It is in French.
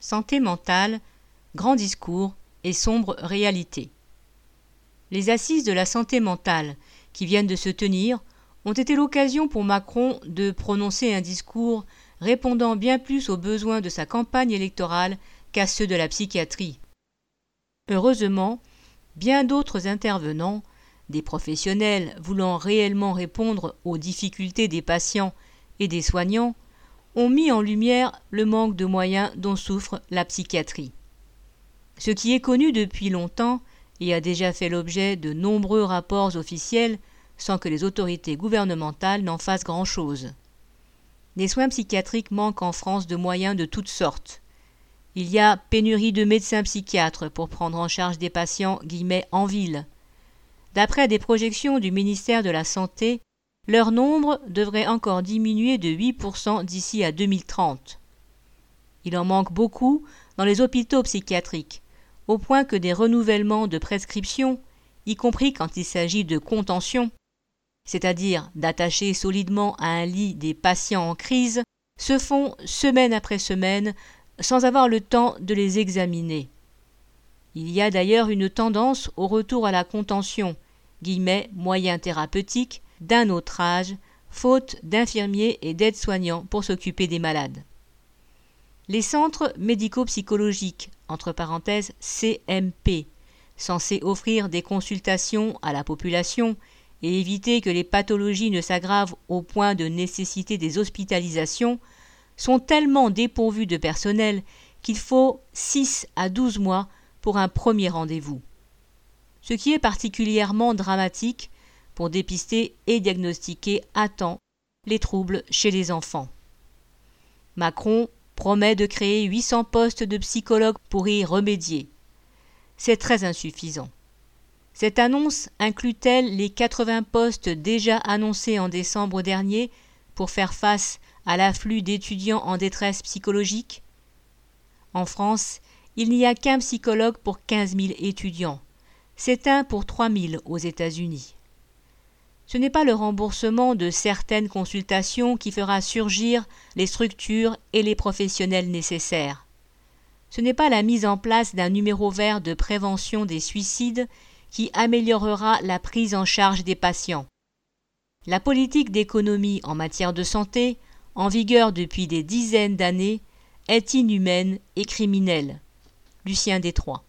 Santé mentale, grand discours et sombre réalité. Les assises de la santé mentale qui viennent de se tenir ont été l'occasion pour Macron de prononcer un discours répondant bien plus aux besoins de sa campagne électorale qu'à ceux de la psychiatrie. Heureusement, bien d'autres intervenants, des professionnels voulant réellement répondre aux difficultés des patients et des soignants, ont mis en lumière le manque de moyens dont souffre la psychiatrie. Ce qui est connu depuis longtemps et a déjà fait l'objet de nombreux rapports officiels sans que les autorités gouvernementales n'en fassent grand-chose. Les soins psychiatriques manquent en France de moyens de toutes sortes. Il y a pénurie de médecins psychiatres pour prendre en charge des patients en ville. D'après des projections du ministère de la Santé, leur nombre devrait encore diminuer de 8% d'ici à 2030. Il en manque beaucoup dans les hôpitaux psychiatriques, au point que des renouvellements de prescriptions, y compris quand il s'agit de contention, c'est-à-dire d'attacher solidement à un lit des patients en crise, se font semaine après semaine sans avoir le temps de les examiner. Il y a d'ailleurs une tendance au retour à la contention, guillemets, moyen thérapeutique, d'un autre âge, faute d'infirmiers et d'aides-soignants pour s'occuper des malades. Les centres médico-psychologiques, entre parenthèses CMP, censés offrir des consultations à la population et éviter que les pathologies ne s'aggravent au point de nécessiter des hospitalisations, sont tellement dépourvus de personnel qu'il faut 6 à 12 mois pour un premier rendez-vous. Ce qui est particulièrement dramatique, pour dépister et diagnostiquer à temps les troubles chez les enfants. Macron promet de créer 800 postes de psychologues pour y remédier. C'est très insuffisant. Cette annonce inclut-elle les 80 postes déjà annoncés en décembre dernier pour faire face à l'afflux d'étudiants en détresse psychologique? En France, il n'y a qu'un psychologue pour 15 000 étudiants. C'est un pour 3 000 aux États-Unis ce n'est pas le remboursement de certaines consultations qui fera surgir les structures et les professionnels nécessaires. Ce n'est pas la mise en place d'un numéro vert de prévention des suicides qui améliorera la prise en charge des patients. La politique d'économie en matière de santé, en vigueur depuis des dizaines d'années, est inhumaine et criminelle. Lucien Détroit.